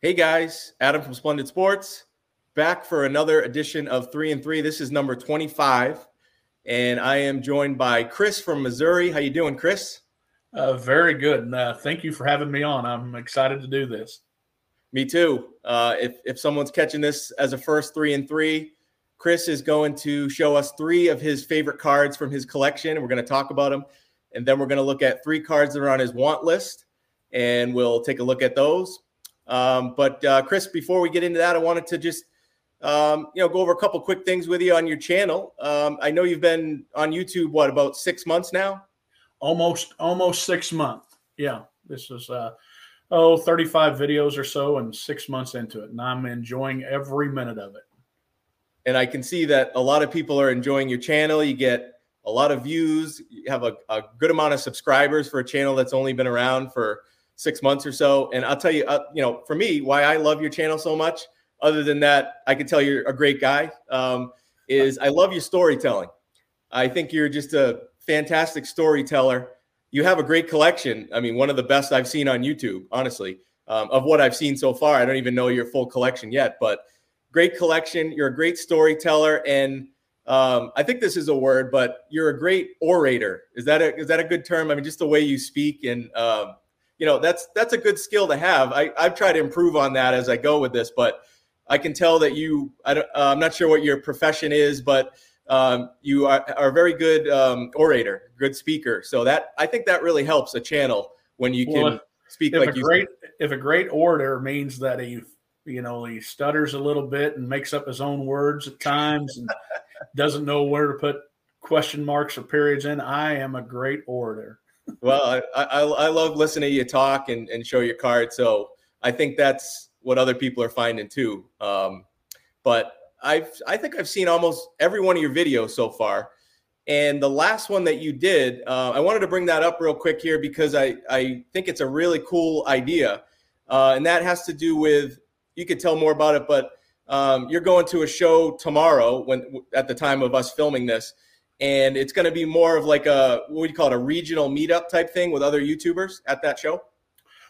Hey guys, Adam from Splendid Sports, back for another edition of Three and Three. This is number 25, and I am joined by Chris from Missouri. How you doing, Chris? Uh, very good. Uh, thank you for having me on. I'm excited to do this. Me too. Uh, if if someone's catching this as a first three and three, Chris is going to show us three of his favorite cards from his collection. We're going to talk about them, and then we're going to look at three cards that are on his want list, and we'll take a look at those. Um, but uh, Chris, before we get into that, I wanted to just um, you know go over a couple quick things with you on your channel. Um, I know you've been on YouTube what about six months now? Almost almost six months. Yeah, this is uh, oh 35 videos or so, and six months into it, and I'm enjoying every minute of it. And I can see that a lot of people are enjoying your channel. You get a lot of views. You have a, a good amount of subscribers for a channel that's only been around for six months or so. And I'll tell you, uh, you know, for me, why I love your channel so much, other than that, I can tell you're a great guy, um, is I love your storytelling. I think you're just a fantastic storyteller. You have a great collection. I mean, one of the best I've seen on YouTube, honestly, um, of what I've seen so far. I don't even know your full collection yet, but great collection. You're a great storyteller. And um, I think this is a word, but you're a great orator. Is that a, is that a good term? I mean, just the way you speak and, um, you know that's that's a good skill to have. I I've tried to improve on that as I go with this, but I can tell that you. I don't, uh, I'm not sure what your profession is, but um, you are, are, a very good um, orator, good speaker. So that I think that really helps a channel when you can well, speak if like a you. Great, if a great orator means that he, you know, he stutters a little bit and makes up his own words at times and doesn't know where to put question marks or periods in. I am a great orator well, I, I, I love listening to you talk and, and show your card. So I think that's what other people are finding too. Um, but I've I think I've seen almost every one of your videos so far. And the last one that you did, uh, I wanted to bring that up real quick here because I, I think it's a really cool idea. Uh, and that has to do with, you could tell more about it, but um, you're going to a show tomorrow when at the time of us filming this and it's going to be more of like a what would you call it a regional meetup type thing with other YouTubers at that show.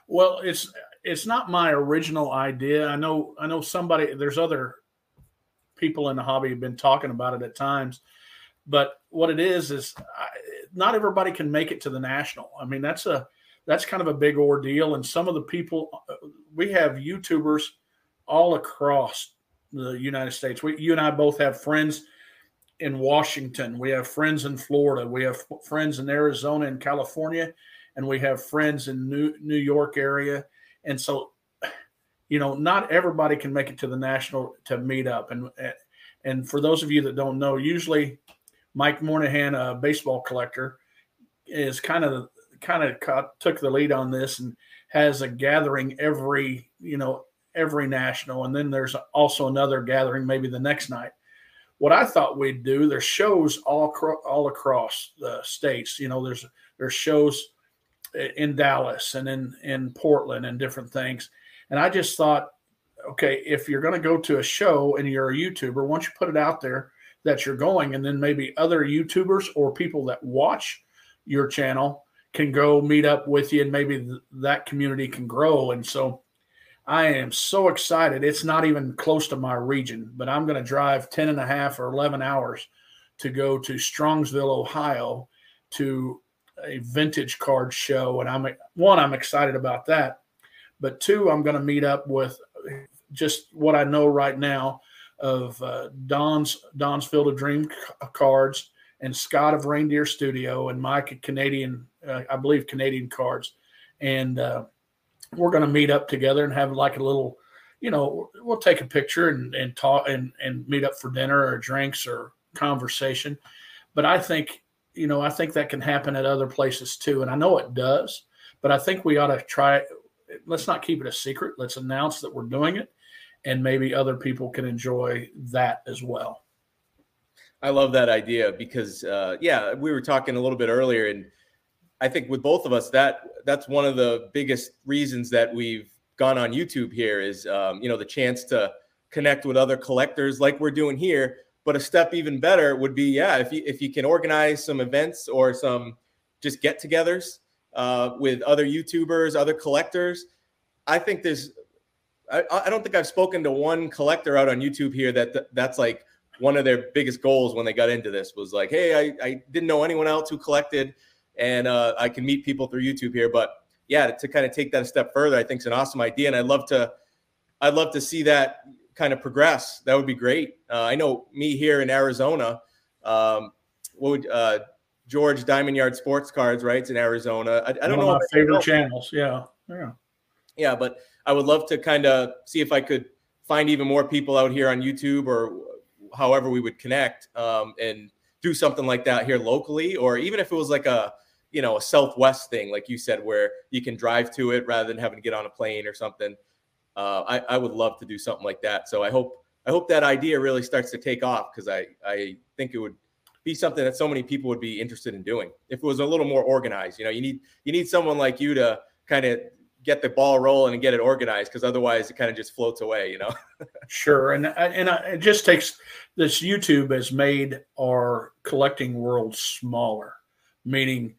Well, it's it's not my original idea. I know I know somebody. There's other people in the hobby have been talking about it at times, but what it is is I, not everybody can make it to the national. I mean that's a that's kind of a big ordeal, and some of the people we have YouTubers all across the United States. We, you and I both have friends in Washington. We have friends in Florida. We have friends in Arizona and California, and we have friends in New New York area. And so, you know, not everybody can make it to the national to meet up. And and for those of you that don't know, usually Mike Moynihan, a baseball collector, is kind of kind of caught, took the lead on this and has a gathering every you know every national, and then there's also another gathering maybe the next night what I thought we'd do, there's shows all acro- all across the states. You know, there's there's shows in Dallas and in in Portland and different things. And I just thought, okay, if you're going to go to a show and you're a YouTuber, once you put it out there that you're going, and then maybe other YouTubers or people that watch your channel can go meet up with you, and maybe th- that community can grow. And so I am so excited. It's not even close to my region, but I'm going to drive 10 and a half or 11 hours to go to Strongsville, Ohio to a vintage card show. And I'm one, I'm excited about that. But two, I'm going to meet up with just what I know right now of uh, Don's Don's Field of Dream cards and Scott of Reindeer Studio and Mike Canadian, uh, I believe Canadian cards. And uh, we're going to meet up together and have like a little, you know, we'll take a picture and, and talk and, and meet up for dinner or drinks or conversation. But I think, you know, I think that can happen at other places too. And I know it does, but I think we ought to try, let's not keep it a secret. Let's announce that we're doing it and maybe other people can enjoy that as well. I love that idea because, uh, yeah, we were talking a little bit earlier and, I think with both of us, that that's one of the biggest reasons that we've gone on YouTube here is um, you know the chance to connect with other collectors like we're doing here. But a step even better would be yeah if you if you can organize some events or some just get-togethers uh, with other YouTubers, other collectors. I think there's I, I don't think I've spoken to one collector out on YouTube here that that's like one of their biggest goals when they got into this was like, hey, I, I didn't know anyone else who collected, and uh, I can meet people through YouTube here. But yeah, to, to kind of take that a step further, I think is an awesome idea, and I'd love to, I'd love to see that kind of progress. That would be great. Uh, I know me here in Arizona, um, what would uh, George Diamond Yard Sports Cards, right? It's in Arizona. I, I don't One know of my favorite channels. Yeah, yeah, yeah. But I would love to kind of see if I could find even more people out here on YouTube or however we would connect um, and do something like that here locally, or even if it was like a you know a Southwest thing, like you said, where you can drive to it rather than having to get on a plane or something. Uh, I, I would love to do something like that. So I hope I hope that idea really starts to take off because I I think it would be something that so many people would be interested in doing if it was a little more organized. You know, you need you need someone like you to kind of get the ball rolling and get it organized because otherwise it kind of just floats away. You know. sure, and and it just takes this. YouTube has made our collecting world smaller, meaning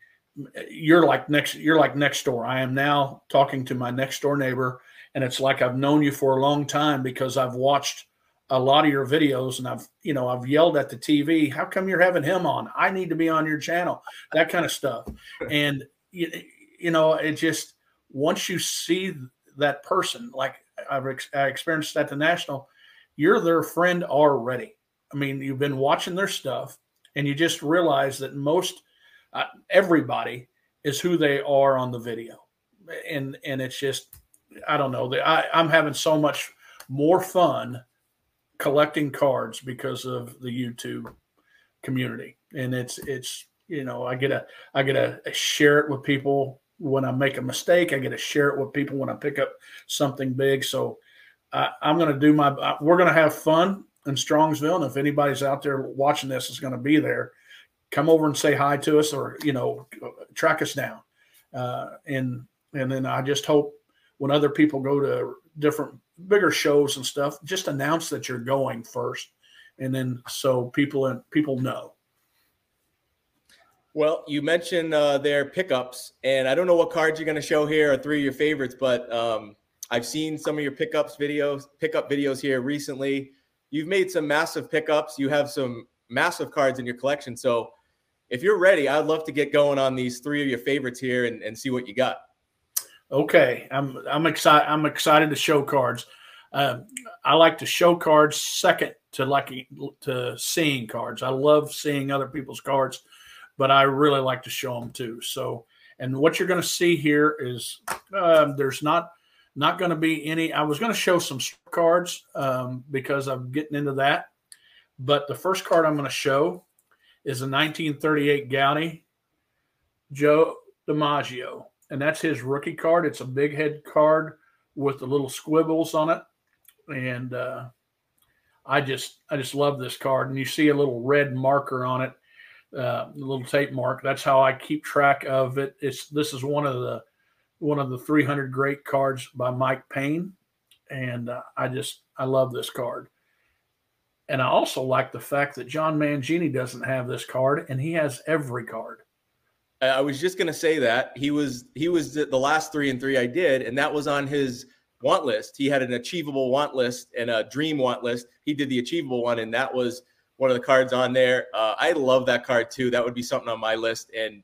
you're like next you're like next door. I am now talking to my next door neighbor, and it's like I've known you for a long time because I've watched a lot of your videos and I've, you know, I've yelled at the TV, how come you're having him on? I need to be on your channel, that kind of stuff. And, you, you know, it just, once you see that person, like I've ex- I experienced at the national, you're their friend already. I mean, you've been watching their stuff and you just realize that most, uh, everybody is who they are on the video. And, and it's just, I don't know, I, I'm having so much more fun collecting cards because of the YouTube community. And it's it's you know I get a I get a, share it with people when I make a mistake. I get to share it with people when I pick up something big. So I, I'm going to do my. We're going to have fun in Strongsville, and if anybody's out there watching this is going to be there, come over and say hi to us, or you know, track us down. Uh, and and then I just hope when other people go to different bigger shows and stuff, just announce that you're going first, and then so people and people know. Well, you mentioned uh, their pickups, and I don't know what cards you're going to show here or three of your favorites, but um, I've seen some of your pickups videos, pickup videos here recently. You've made some massive pickups. You have some massive cards in your collection. So, if you're ready, I'd love to get going on these three of your favorites here and, and see what you got. Okay, I'm I'm excited. I'm excited to show cards. Uh, I like to show cards second to like to seeing cards. I love seeing other people's cards, but I really like to show them too. So, and what you're going to see here is uh, there's not not going to be any. I was going to show some cards um, because I'm getting into that, but the first card I'm going to show is a 1938 Goudey Joe DiMaggio and that's his rookie card. It's a big head card with the little squibbles on it, and uh, I just I just love this card. And you see a little red marker on it, uh, a little tape mark. That's how I keep track of it. It's this is one of the one of the 300 great cards by Mike Payne, and uh, I just I love this card. And I also like the fact that John Mangini doesn't have this card, and he has every card. I was just gonna say that he was he was the last three and three I did, and that was on his want list. He had an achievable want list and a dream want list. He did the achievable one, and that was one of the cards on there. Uh, I love that card too. That would be something on my list, and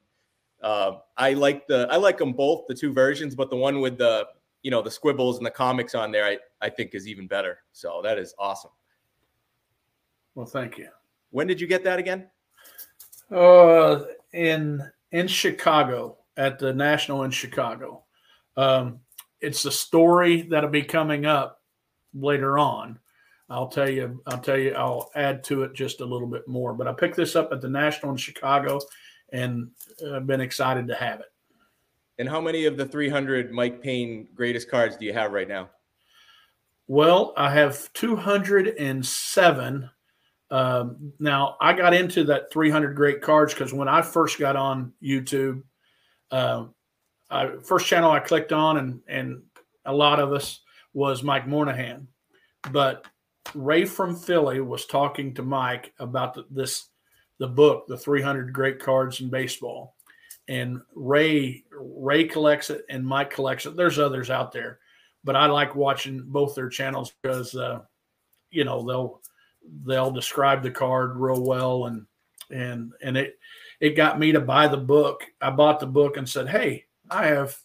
uh, I like the I like them both, the two versions, but the one with the you know the squibbles and the comics on there, I I think is even better. So that is awesome. Well, thank you. When did you get that again? Uh, in in Chicago at the National in Chicago. Um, it's a story that'll be coming up later on. I'll tell you. I'll tell you. I'll add to it just a little bit more. But I picked this up at the National in Chicago, and I've been excited to have it. And how many of the 300 Mike Payne greatest cards do you have right now? Well, I have 207 um, now, I got into that 300 great cards because when I first got on YouTube, uh, I, first channel I clicked on, and and a lot of us was Mike Moynihan, but Ray from Philly was talking to Mike about the, this the book, the 300 great cards in baseball, and Ray Ray collects it and Mike collects it. There's others out there, but I like watching both their channels because uh, you know they'll they'll describe the card real well and and and it it got me to buy the book. I bought the book and said, "Hey, I have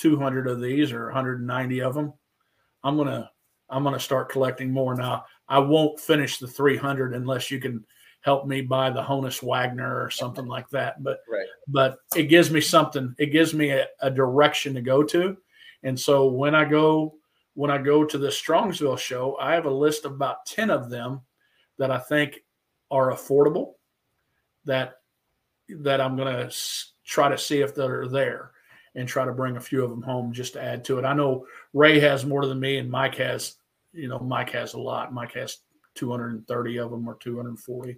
200 of these or 190 of them. I'm gonna I'm gonna start collecting more now. I won't finish the 300 unless you can help me buy the Honus Wagner or something like that. But right. but it gives me something. It gives me a, a direction to go to. And so when I go when I go to the Strongsville show, I have a list of about 10 of them that I think are affordable that that I'm going to try to see if they're there and try to bring a few of them home just to add to it. I know Ray has more than me and Mike has, you know, Mike has a lot. Mike has 230 of them or 240.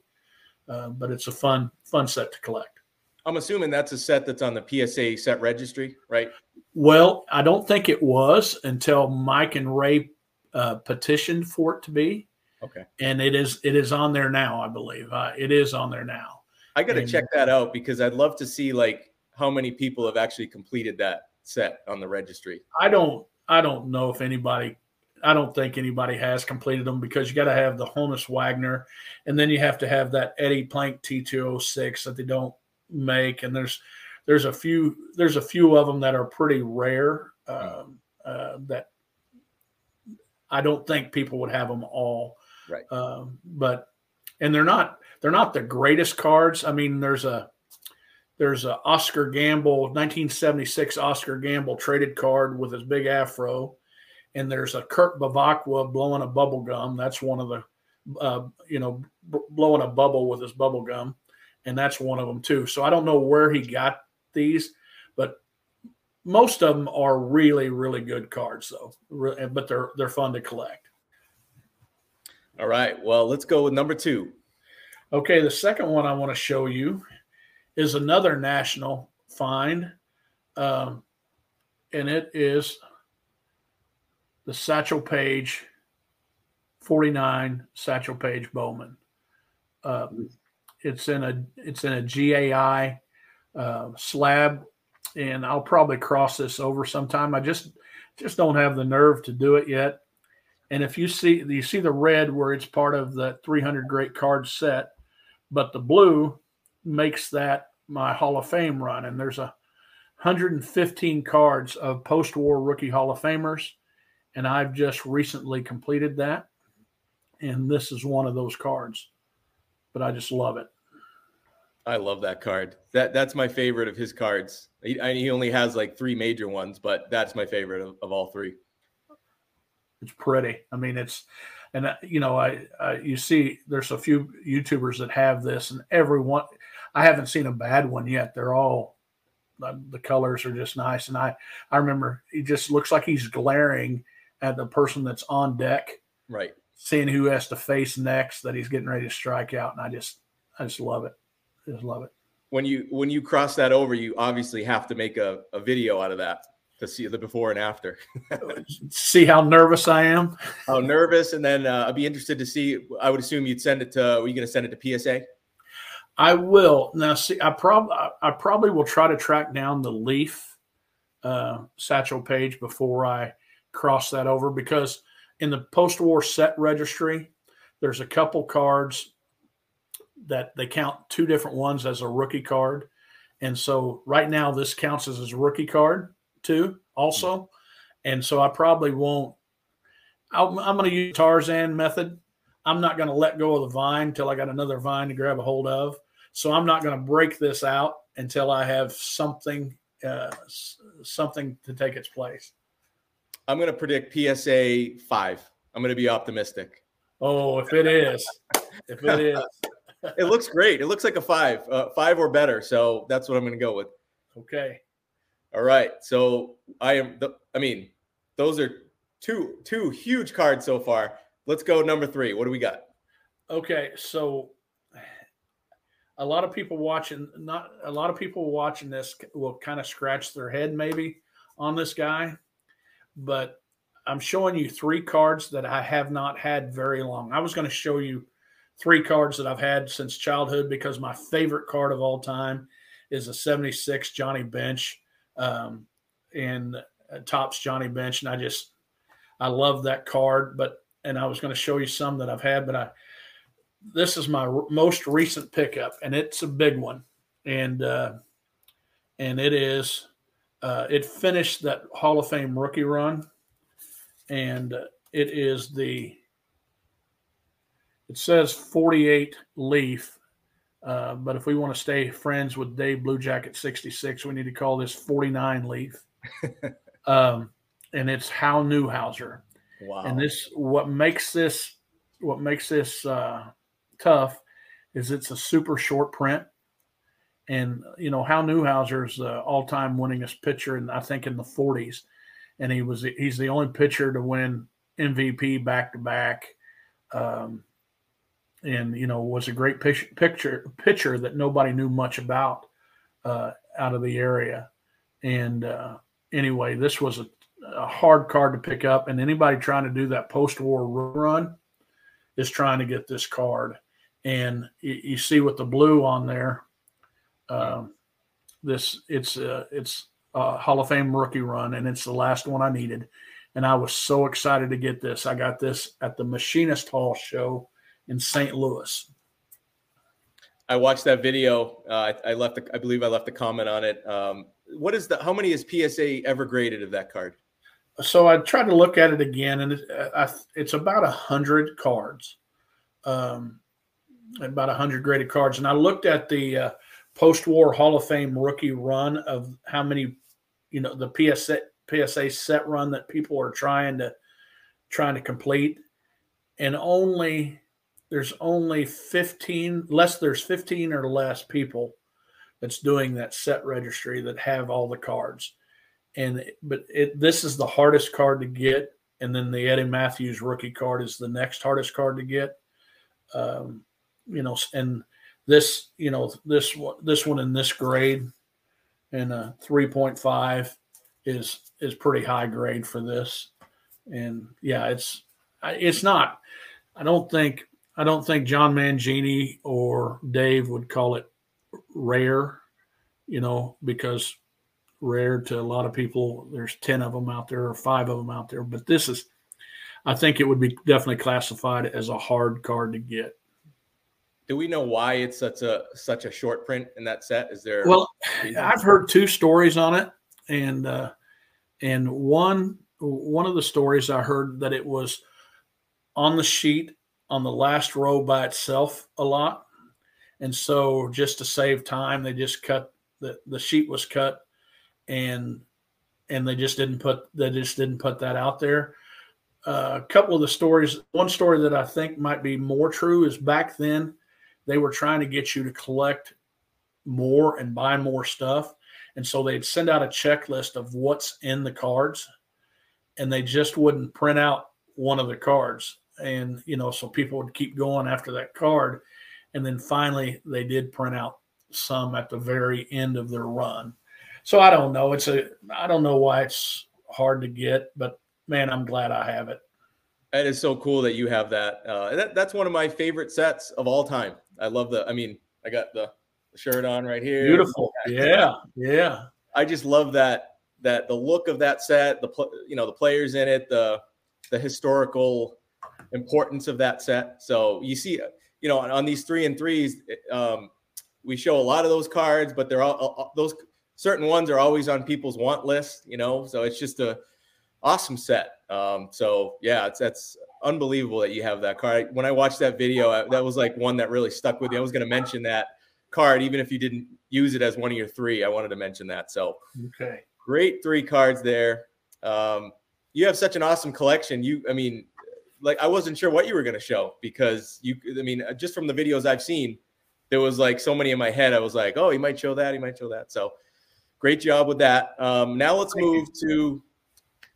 Uh, but it's a fun, fun set to collect. I'm assuming that's a set that's on the PSA set registry, right? Well, I don't think it was until Mike and Ray uh, petitioned for it to be. Okay. And it is it is on there now, I believe. Uh, it is on there now. I got to check that out because I'd love to see like how many people have actually completed that set on the registry. I don't I don't know if anybody I don't think anybody has completed them because you got to have the Honus Wagner, and then you have to have that Eddie Plank T206 that they don't make, and there's there's a few there's a few of them that are pretty rare um, uh, that I don't think people would have them all. Right. Um, but and they're not they're not the greatest cards. I mean, there's a there's a Oscar Gamble 1976 Oscar Gamble traded card with his big afro and there's a Kurt Bevacqua blowing a bubble gum. That's one of the, uh, you know, b- blowing a bubble with his bubble gum, and that's one of them too. So I don't know where he got these, but most of them are really, really good cards, though. But they're they're fun to collect. All right. Well, let's go with number two. Okay, the second one I want to show you is another national find, um, and it is the Satchel Paige 49 Satchel Paige Bowman. Uh, it's in a it's in a GAI uh, slab, and I'll probably cross this over sometime. I just just don't have the nerve to do it yet. And if you see you see the red where it's part of the 300 great card set, but the blue makes that my Hall of Fame run. And there's a 115 cards of post-war rookie Hall of Famers and I've just recently completed that. And this is one of those cards, but I just love it. I love that card. That that's my favorite of his cards. He, I, he only has like three major ones, but that's my favorite of, of all three. It's pretty. I mean, it's and uh, you know, I, I you see, there's a few YouTubers that have this, and everyone. I haven't seen a bad one yet. They're all the colors are just nice, and I I remember he just looks like he's glaring at the person that's on deck, right? Seeing who has to face next that he's getting ready to strike out, and I just I just love it. I just love it. When you when you cross that over, you obviously have to make a, a video out of that to see the before and after. see how nervous I am. How nervous, and then uh, I'd be interested to see. I would assume you'd send it to. Are you going to send it to PSA? I will now. See, I probably I probably will try to track down the Leaf uh, Satchel Paige before I cross that over because in the post-war set registry, there's a couple cards that they count two different ones as a rookie card. And so right now this counts as his rookie card too, also. And so I probably won't. i am going to use Tarzan method. I'm not going to let go of the vine until I got another vine to grab a hold of. So I'm not going to break this out until I have something, uh, something to take its place. I'm going to predict PSA five. I'm going to be optimistic. Oh, if it is, if it is, it looks great. It looks like a five, uh, five or better. So that's what I'm going to go with. Okay. All right. So I am. The, I mean, those are two two huge cards so far. Let's go number three. What do we got? Okay, so a lot of people watching, not a lot of people watching this will kind of scratch their head maybe on this guy but I'm showing you three cards that I have not had very long. I was going to show you three cards that I've had since childhood because my favorite card of all time is a 76 Johnny Bench um, and uh, Topps Johnny Bench. And I just, I love that card, but and I was going to show you some that I've had, but I this is my r- most recent pickup, and it's a big one, and uh, and it is uh, it finished that Hall of Fame rookie run, and uh, it is the it says 48 leaf uh, but if we want to stay friends with Dave Blue Jacket 66, we need to call this 49 leaf. um, and it's Hal Newhouser. Wow. And this, what makes this, what makes this uh, tough is it's a super short print. And, you know, Hal Newhouser is the all time winningest pitcher, and I think in the 40s. And he was, he's the only pitcher to win MVP back to back. Um, and you know was a great picture pitcher that nobody knew much about uh, out of the area. And uh, anyway, this was a, a, hard card to pick up, and anybody trying to do that post-war run is trying to get this card. And you, you see with the blue on there, um, this it's uh, it's a Hall of Fame rookie run, and it's the last one I needed. And I was so excited to get this. I got this at the Machinist Hall show in St. Louis. I watched that video. Uh, I, I, left, I believe I left a comment on it. Um, what is the? How many is PSA ever graded of that card? So I tried to look at it again, and it, I, it's about a hundred cards, um, about a hundred graded cards. And I looked at the uh, post-war Hall of Fame rookie run of how many, you know, the PSA PSA set run that people are trying to trying to complete, and only there's only 15 less there's 15 or less people that's doing that set registry that have all the cards. And but it this is the hardest card to get and then the eddie Mathews rookie card is the next hardest card to get. Um, you know and this you know this one this one in this grade and a 3.5 is is pretty high grade for this. And yeah it's it's not i don't think I don't think John Mangini or Dave would call it rare, you know, because rare to a lot of people, there's 10 of them out there or five of them out there. But this is, I think it would be definitely classified as a hard card to get. Do we know why it's such a such a short print in that set? Is there? Well, I've heard two stories on it, and uh, and one one of the stories I heard that it was on the sheet on the last row by itself a lot. And so just to save time, they just cut the, the sheet was cut and and they just didn't put they just didn't put that out there. Uh, a couple of the stories, one story that I think might be more true is back then they were trying to get you to collect more and buy more stuff. And so they'd send out a checklist of what's in the cards and they just wouldn't print out one of the cards and you know so people would keep going after that card. And then finally they did print out some at the very end of their run. So i don't know. It's a i don't know why it's hard to get but man i'm glad i have it. That is so cool that you have that uh that, that's one of my favorite sets of all time. I love the i mean i got the, the shirt on right here. Beautiful. Yeah yeah. I just love that that the look of that set the you know the players in it the the historical importance of that set. So you see, you know, on, on these three and threes, um, we show a lot of those cards, but they're all those certain ones are always on people's want list, you know. So it's just a awesome set. Um, so yeah, it's that's unbelievable that you have that card. When I watched that video, that was like one that really stuck with me. I was going to mention that card, even if you didn't use it as one of your three. I wanted to mention that. So okay, great three cards there. Um, you have such an awesome collection. You, I mean, like I wasn't sure what you were going to show because you I mean uh, just from the videos I've seen there was like so many in my head I was like oh he might show that he might show that. So great job with that. Um, now let's move to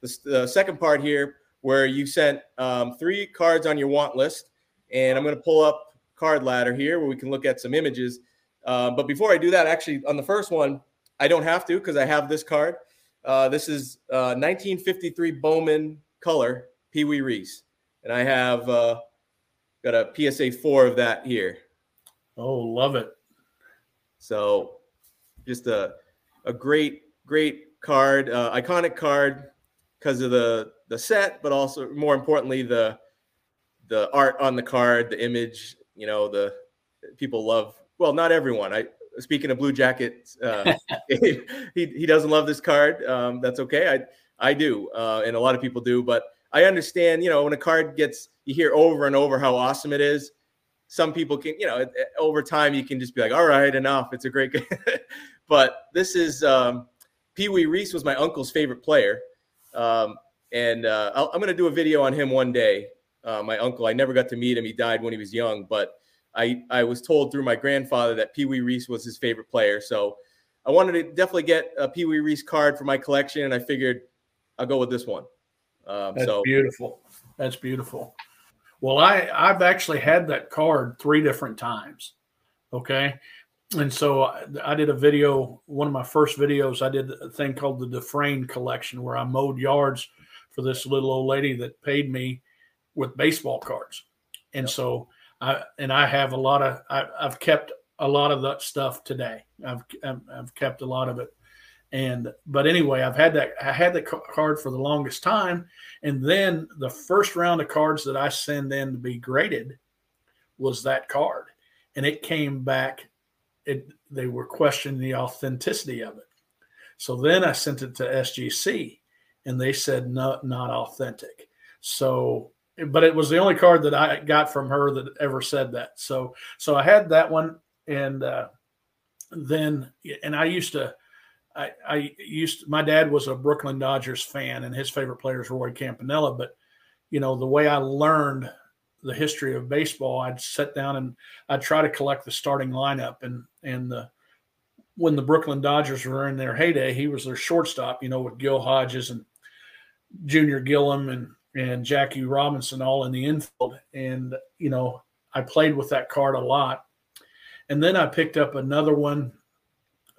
the, the, second part here where you sent um, three cards on your want list and I'm going to pull up card ladder here where we can look at some images. Uh, but before I do that actually on the first one I don't have to because I have this card. Uh, this is uh, 1953 Bowman color Pee Wee Reese and I have uh, got a PSA four of that here. Oh, love it! So, just a a great great card, uh, iconic card. because of the the set, but also more importantly the the art on the card, the image. You know, the people love. Well, not everyone. I speaking of Blue Jackets, uh, he he doesn't love this card. Um, that's okay. I I do, uh, and a lot of people do. But I understand. You know, when a card gets you hear over and over how awesome it is. Some people can, you know, over time you can just be like, all right, enough. It's a great game. but this is um, Pee Wee Reese was my uncle's favorite player. Um, and uh, i am going to do a video on him one day. Uh, my uncle, I never got to meet him. He died when he was young, but I, I was told through my grandfather that Pee Wee Reese was his favorite player. So I wanted to definitely get a Pee Wee Reese card for my collection, and I figured I'll go with this one. Um, That's so. beautiful. That's beautiful. Well, I I've actually had that card three different times. Okay, and so I did a video. One of my first videos, I did a thing called the Dufresne collection, where I mowed yards for this little old lady that paid me with baseball cards. And so I and I have a lot of I, have kept a lot of that stuff today. I've I've kept a lot of it, and but anyway, I've had that I had that card for the longest time, and then the first round of cards that I send in to be graded was that card, and it came back. It they were questioning the authenticity of it, so then I sent it to SGC, and they said no, not authentic. So but it was the only card that I got from her that ever said that. So so I had that one, and uh, then and I used to. I, I used to, my dad was a Brooklyn Dodgers fan, and his favorite player is Roy Campanella. But you know the way I learned the history of baseball, I'd sit down and I'd try to collect the starting lineup. And and the when the Brooklyn Dodgers were in their heyday, he was their shortstop. You know, with Gil Hodges and Junior Gilliam and and Jackie Robinson all in the infield. And, you know, I played with that card a lot. And then I picked up another one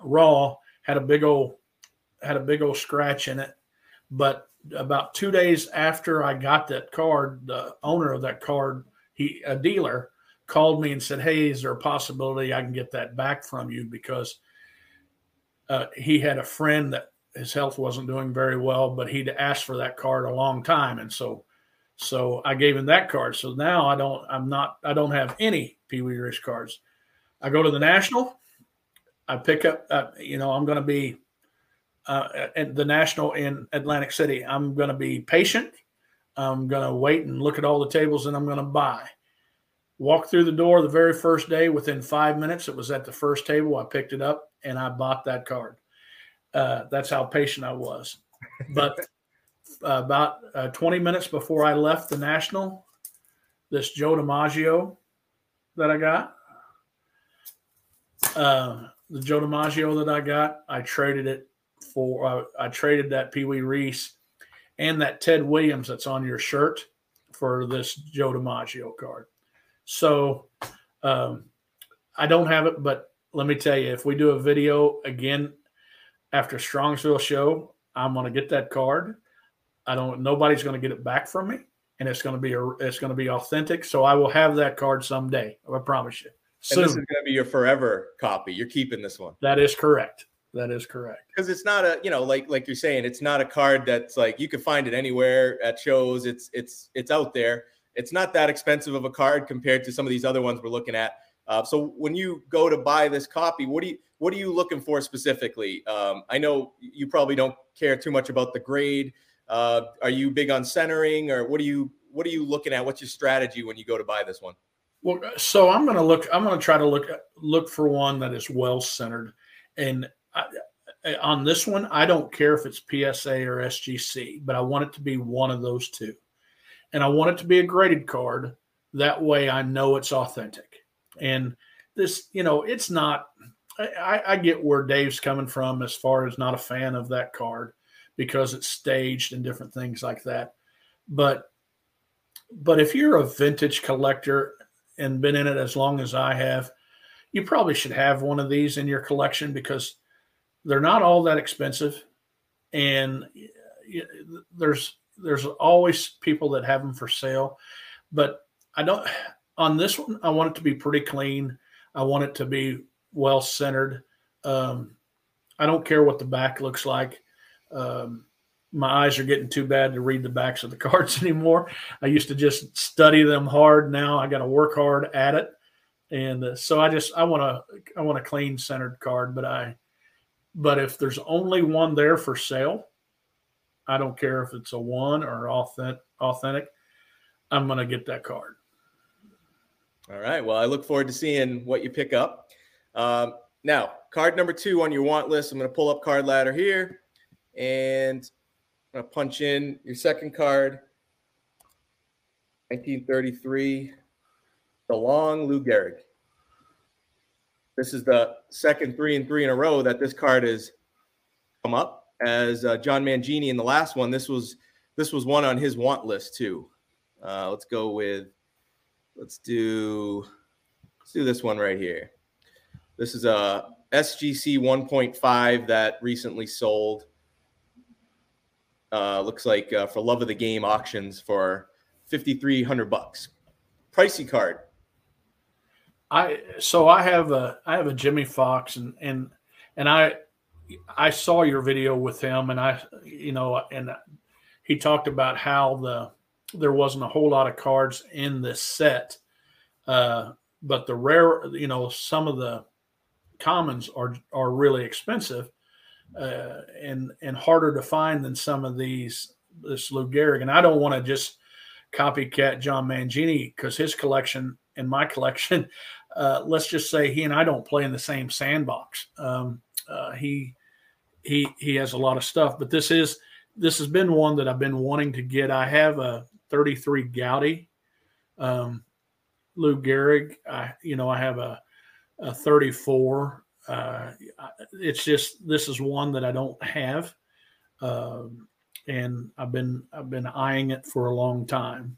raw, had a big old had a big old scratch in it. But about two days after I got that card, the owner of that card, he a dealer, called me and said, Hey, is there a possibility I can get that back from you? Because uh, he had a friend that his health wasn't doing very well, but he'd asked for that card a long time, and so so I gave him that card. So now I don't I'm not I don't have any Pee Wee Reese cards. I go to the national. I pick up. Uh, you know I'm going to be uh, at the national in Atlantic City. I'm going to be patient. I'm going to wait and look at all the tables, and I'm going to buy. Walk through the door the very first day. Within five minutes, it was at the first table. I picked it up and I bought that card. Uh, that's how patient I was. But uh, about uh, 20 minutes before I left the national, this Joe DiMaggio that I got, uh, the Joe DiMaggio that I got, I traded it for, uh, I traded that Pee Wee Reese and that Ted Williams that's on your shirt for this Joe DiMaggio card. So um, I don't have it, but let me tell you, if we do a video again after Strongsville show, I'm going to get that card. I don't. Nobody's going to get it back from me, and it's going to be a, it's going to be authentic. So I will have that card someday. I promise you. Soon. And this is going to be your forever copy. You're keeping this one. That is correct. That is correct. Because it's not a, you know, like like you're saying, it's not a card that's like you can find it anywhere at shows. It's it's it's out there. It's not that expensive of a card compared to some of these other ones we're looking at. Uh, so when you go to buy this copy, what do you what are you looking for specifically? Um, I know you probably don't care too much about the grade. Uh, are you big on centering, or what are you what are you looking at? What's your strategy when you go to buy this one? Well, so I'm going to look. I'm going to try to look look for one that is well centered, and I, on this one, I don't care if it's PSA or SGC, but I want it to be one of those two, and I want it to be a graded card. That way, I know it's authentic. And this, you know, it's not I, I get where Dave's coming from as far as not a fan of that card because it's staged and different things like that. But but if you're a vintage collector and been in it as long as I have, you probably should have one of these in your collection because they're not all that expensive, and there's there's always people that have them for sale. But I don't on this one. I want it to be pretty clean. I want it to be well centered. Um, I don't care what the back looks like. Um, my eyes are getting too bad to read the backs of the cards anymore. I used to just study them hard. Now I got to work hard at it, and uh, so I just I want to I want a clean centered card. But I, but if there's only one there for sale, I don't care if it's a one or authentic. Authentic, I'm gonna get that card. All right. Well, I look forward to seeing what you pick up. Um, now, card number two on your want list. I'm to pull up card ladder here, and To punch in your second card, 1933, DeLong Lou Gehrig. This is the second three and three in a row that this card has come up as uh, John Mangini in the last one. This was this was one on his want list too. Uh, let's go with let's do let's do this one right here. This is a SGC 1.5 that recently sold. Uh, looks like uh, for love of the game auctions for 5300 bucks. Pricey card. I so I have a I have a Jimmie Foxx and and and I I saw your video with him and I you know and he talked about how the there wasn't a whole lot of cards in this set, uh, but the rare you know some of the commons are are really expensive uh, and and harder to find than some of these this Lou Gehrig. And I don't want to just copycat John Mangini because his collection and my collection, uh, let's just say he and I don't play in the same sandbox. Um, uh, he he he has a lot of stuff, but this is this has been one that I've been wanting to get. I have a 33 Goudey, um, Lou Gehrig. I you know I have a a 34. Uh, it's just this is one that I don't have, um, and I've been I've been eyeing it for a long time,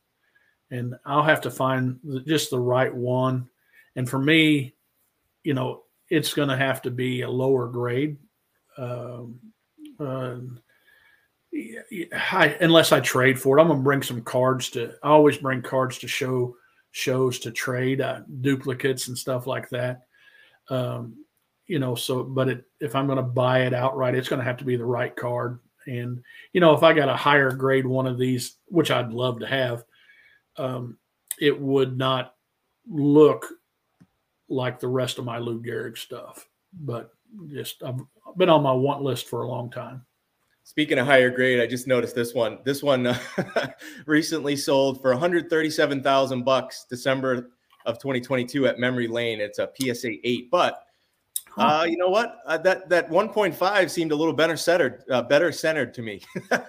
and I'll have to find just the right one. And for me, you know, it's going to have to be a lower grade. Um, uh, I, unless I trade for it, I'm gonna bring some cards to. I always bring cards to show shows to trade uh, duplicates and stuff like that. Um, you know, so but it, if I'm going to buy it outright, it's going to have to be the right card. And you know, if I got a higher grade one of these, which I'd love to have, um, it would not look like the rest of my Lou Gehrig stuff. But just I've been on my want list for a long time. Speaking of higher grade, I just noticed this one. This one uh, recently sold for 137,000 bucks December of 2022 at Memory Lane. It's a PSA 8, but uh, you know what? Uh, that that 1.5 seemed a little better centered, uh, better centered to me.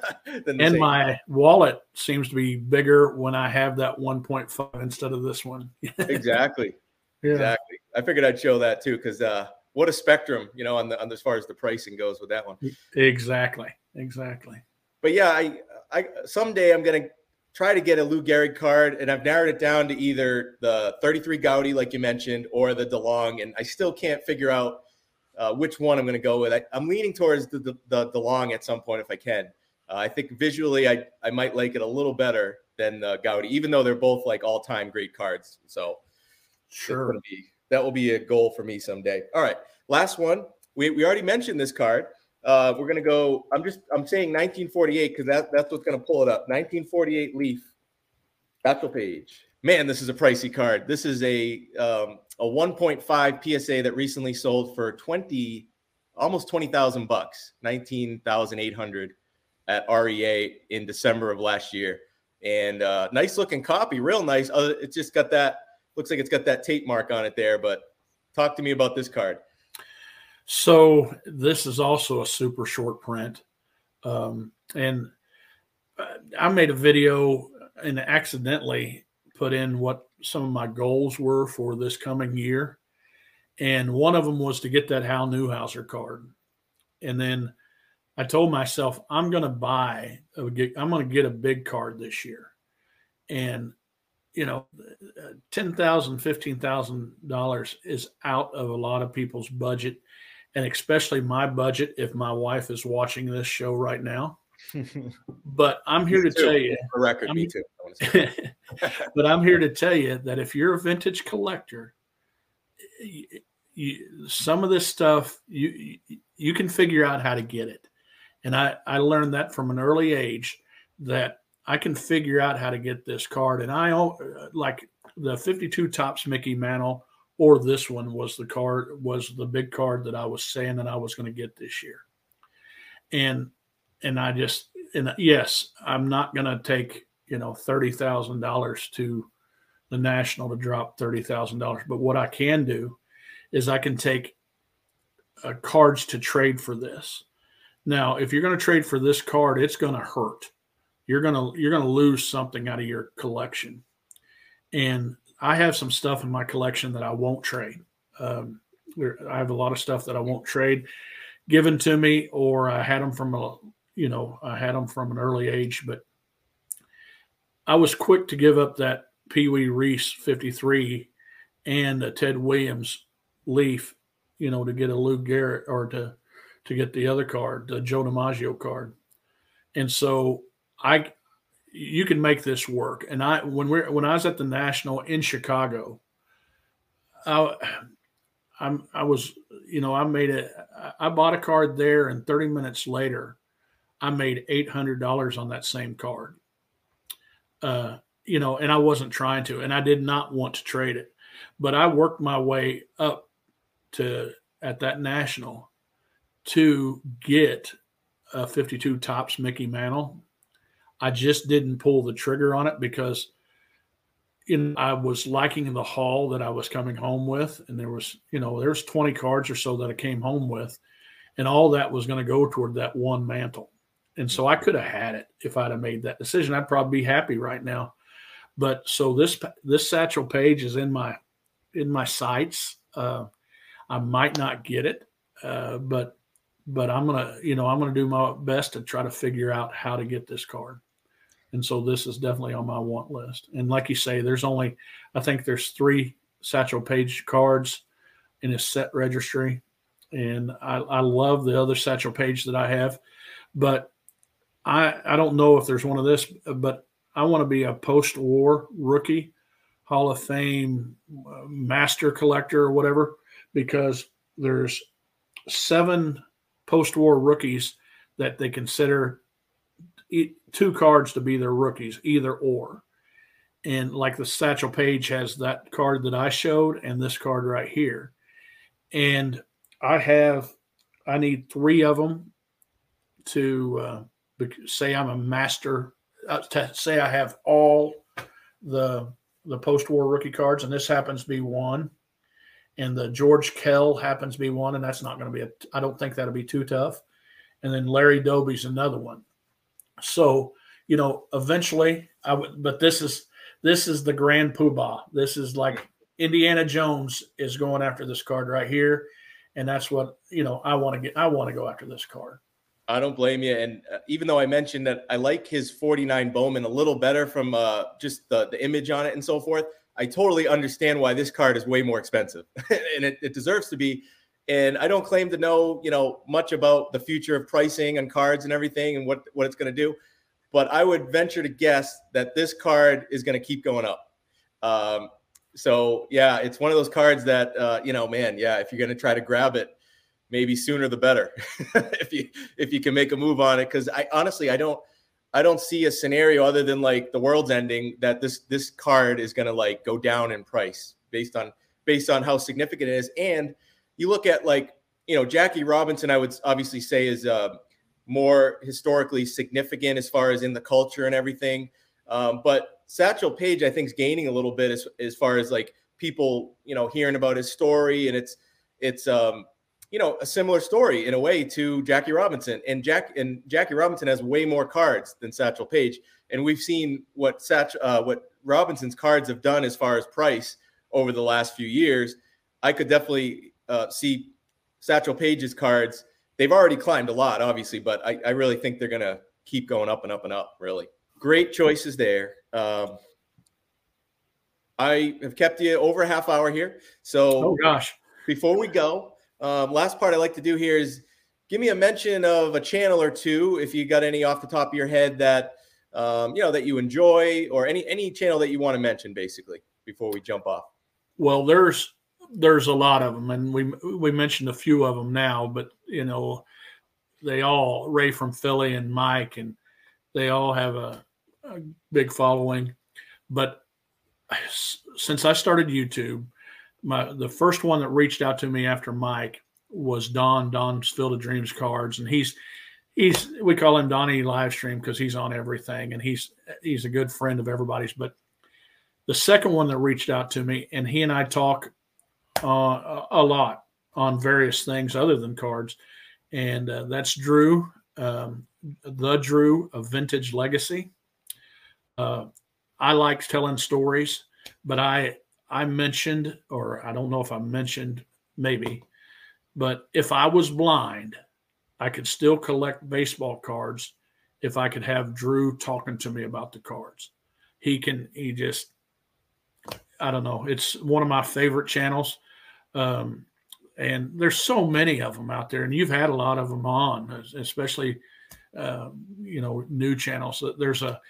and my wallet seems to be bigger when I have that 1.5 instead of this one. exactly. Yeah. Exactly. I figured I'd show that too because uh, what a spectrum, you know, on the on as far as the pricing goes with that one. Exactly. Exactly. But yeah, I I someday I'm gonna try to get a Lou Gehrig card, and I've narrowed it down to either the 33 Goudey, like you mentioned, or the DeLong, and I still can't figure out uh, which one I'm going to go with. I, am leaning towards the, the, the DeLong at some point if I can. Uh, I think visually, I, I might like it a little better than the Goudey, even though they're both like all time great cards. So, sure, be, that will be a goal for me someday. All right, last one. We, we already mentioned this card. Uh, we're gonna go. I'm just I'm saying 1948 because that, that's what's gonna pull it up. 1948 Leaf. That's the page. Man, this is a pricey card. This is a um, a 1.5 PSA that recently sold for 20, almost 20,000 bucks, 19,800 at REA in December of last year. And uh, nice looking copy, real nice. Uh, it's just got that. Looks like it's got that tape mark on it there. But talk to me about this card. So this is also a super short print, um, and uh, I made a video and accidentally put in what some of my goals were for this coming year, and one of them was to get that Hal Newhouser card, and then I told myself I'm going to buy, I'm going to get a big card this year, and you know, fifteen thousand dollars is out of a lot of people's budget and especially my budget if my wife is watching this show right now. but I'm here to too. tell you, for record, I'm, me too. but I'm here to tell you that if you're a vintage collector, you, you, some of this stuff you you can figure out how to get it, And I, I learned that from an early age that I can figure out how to get this card. And I like the 52 Topps Mickey Mantle or this one was the card was the big card that I was saying that I was going to get this year. And and I just and yes, I'm not going to take, you know, $30,000 to the national to drop $30,000, but what I can do is I can take uh, cards to trade for this. Now, if you're going to trade for this card, it's going to hurt. You're going to you're going to lose something out of your collection. And I have some stuff in my collection that I won't trade. Um, I have a lot of stuff that I won't trade given to me, or I had them from a you know I had them from an early age, but I was quick to give up that Pee Wee Reese 53 and a Ted Williams Leaf you know, to get a Lou Gehrig or to to get the other card, the Joe DiMaggio card. And so I you can make this work. And I when we're when I was at the National in Chicago, I I'm I was you know I made it I bought a card there and 30 minutes later I made $800 on that same card. Uh you know, and I wasn't trying to and I did not want to trade it. But I worked my way up to at that national to get a 52 Topps Mickey Mantle. I just didn't pull the trigger on it because in I was liking the haul that I was coming home with, and there was you know there's 20 cards or so that I came home with, and all that was going to go toward that one mantle, and so I could have had it if I'd have made that decision. I'd probably be happy right now, but so this this Satchel Paige is in my in my sights. Uh, I might not get it, uh, but but I'm gonna you know I'm gonna do my best to try to figure out how to get this card. And so this is definitely on my want list. And like you say, there's only I think there's three Satchel Paige cards in his set registry, and I, I love the other Satchel Paige that I have, but I I don't know if there's one of this, but I want to be a post-war rookie, Hall of Fame uh, master collector or whatever because there's seven post-war rookies that they consider two cards to be their rookies, either or. And like the Satchel Paige has that card that I showed and this card right here. And I have, I need three of them to uh, say I'm a master, uh, to say I have all the the post-war rookie cards, and this happens to be one and the George Kell happens to be one, and that's not going to be a. I don't think that'll be too tough. And then Larry Doby's another one. So you know, eventually, I would. But this is this is the grand poobah. This is like Indiana Jones is going after this card right here, and that's what you know. I want to get. I want to go after this card. I don't blame you. And uh, even though I mentioned that I like his 49 Bowman a little better from uh, just the, the image on it and so forth, I totally understand why this card is way more expensive, and it, it, deserves to be. And I don't claim to know, you know, much about the future of pricing and cards and everything and what what it's going to do, but I would venture to guess that this card is going to keep going up. Um, so yeah, it's one of those cards that uh, you know, man, yeah, if you're going to try to grab it, maybe sooner the better. if you if you can make a move on it, because I honestly I don't I don't see a scenario other than like the world's ending that this this card is going to like go down in price based on based on how significant it is. And you look at like you know Jackie Robinson, I would obviously say is uh, more historically significant as far as in the culture and everything. Um, but Satchel Paige, I think, is gaining a little bit as as far as like people you know hearing about his story and it's it's um you know, a similar story in a way to Jackie Robinson. And Jack and Jackie Robinson has way more cards than Satchel Paige. And we've seen what Satch uh, what Robinson's cards have done as far as price over the last few years. I could definitely uh, see Satchel Paige's cards. They've already climbed a lot, obviously, but I, I really think they're gonna keep going up and up and up. Really, great choices there. Um, I have kept you over a half hour here. So, oh gosh, before we go, um, last part I like to do here is give me a mention of a channel or two if you got any off the top of your head that um, you know that you enjoy or any any channel that you want to mention basically before we jump off. Well, there's there's a lot of them, and we we mentioned a few of them now, but you know, they all Ray from Philly and Mike and they all have a, a big following. But since I started YouTube, my the first one that reached out to me after Mike was Don. Don's Field of Dreams cards, and he's he's we call him Donnie Livestream because he's on everything, and he's he's a good friend of everybody's. But the second one that reached out to me, and he and I talk uh, a lot on various things other than cards, and uh, that's Drew, um, the Drew of Vintage Legacy. Uh, I like telling stories, but I I mentioned, or I don't know if I mentioned, maybe, but if I was blind, I could still collect baseball cards if I could have Drew talking to me about the cards. He can, he just, I don't know. It's one of my favorite channels. Um, and there's so many of them out there, and you've had a lot of them on, especially, uh, you know, new channels. There's a,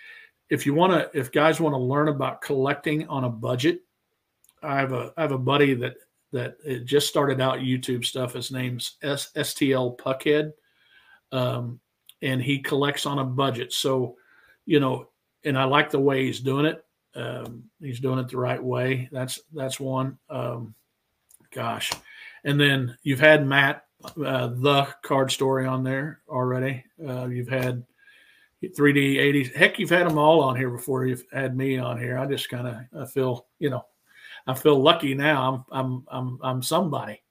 if you want to, if guys want to learn about collecting on a budget, I have a I have a buddy that that it just started out YouTube stuff. His name's S, STL Puckhead, um, and he collects on a budget. So, you know, and I like the way he's doing it. Um, he's doing it the right way. That's that's one. Um, gosh, and then you've had Matt, uh, the card story on there already. Uh, you've had 3D 80s. Heck, you've had them all on here before you've had me on here. I just kind of I feel you know I feel lucky now. I'm I'm I'm I'm somebody.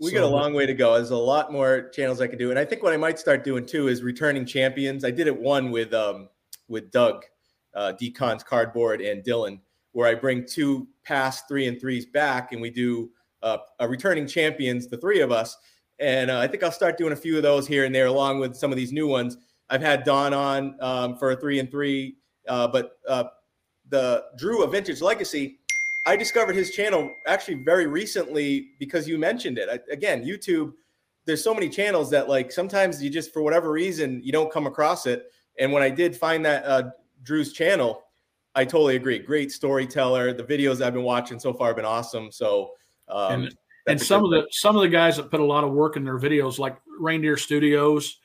We so, got a long way to go. There's a lot more channels I can do, and I think what I might start doing too is returning champions. I did it one with um with Doug, uh, Decon's cardboard and Dylan, where I bring two past three and threes back, and we do uh, a returning champions, the three of us. And uh, I think I'll start doing a few of those here and there, along with some of these new ones. I've had Don on um, for a three and three, uh, but uh, the Drew of Vintage Legacy I discovered his channel actually very recently because you mentioned it. I, again, YouTube, there's so many channels that like sometimes you just for whatever reason you don't come across it. And when I did find that uh, Drew's channel, I totally agree. Great storyteller. The videos I've been watching so far have been awesome. So um, and, and some of the thing. some of the guys that put a lot of work in their videos, like Reindeer Studios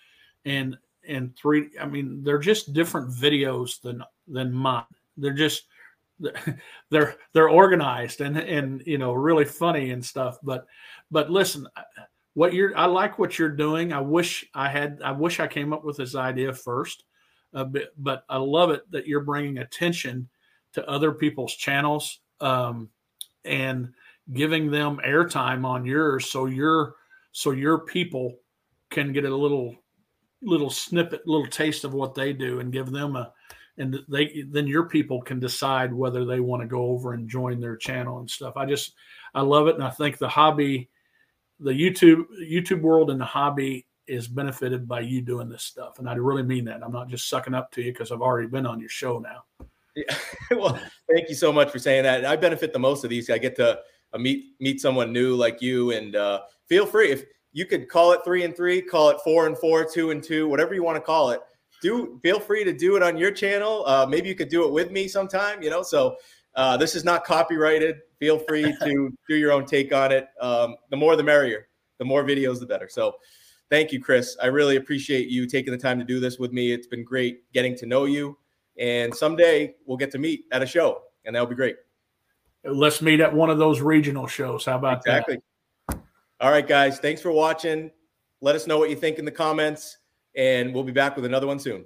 and and three. I mean, they're just different videos than than mine. They're just they're they're organized and and you know really funny and stuff but but listen what you're i like what you're doing i wish i had i wish i came up with this idea first uh, but, but i love it that you're bringing attention to other people's channels um, and giving them airtime on yours so your so your people can get a little little snippet little taste of what they do and give them a and they then your people can decide whether they want to go over and join their channel and stuff. I just I love it, and I think the hobby, the YouTube YouTube world and the hobby is benefited by you doing this stuff, and I really mean that. I'm not just sucking up to you because I've already been on your show now. Yeah. well, thank you so much for saying that. I benefit the most of these. I get to meet meet someone new like you, and uh, feel free if you could call it three and three, call it four and four, two and two, whatever you want to call it do feel free to do it on your channel. Uh, maybe you could do it with me sometime. You know, so uh, this is not copyrighted. Feel free to do your own take on it. Um, the more, the merrier. The more videos, the better. So, thank you, Chris. I really appreciate you taking the time to do this with me. It's been great getting to know you, and someday we'll get to meet at a show, and that'll be great. Let's meet at one of those regional shows. How about exactly. that? Exactly. All right, guys. Thanks for watching. Let us know what you think in the comments and we'll be back with another one soon.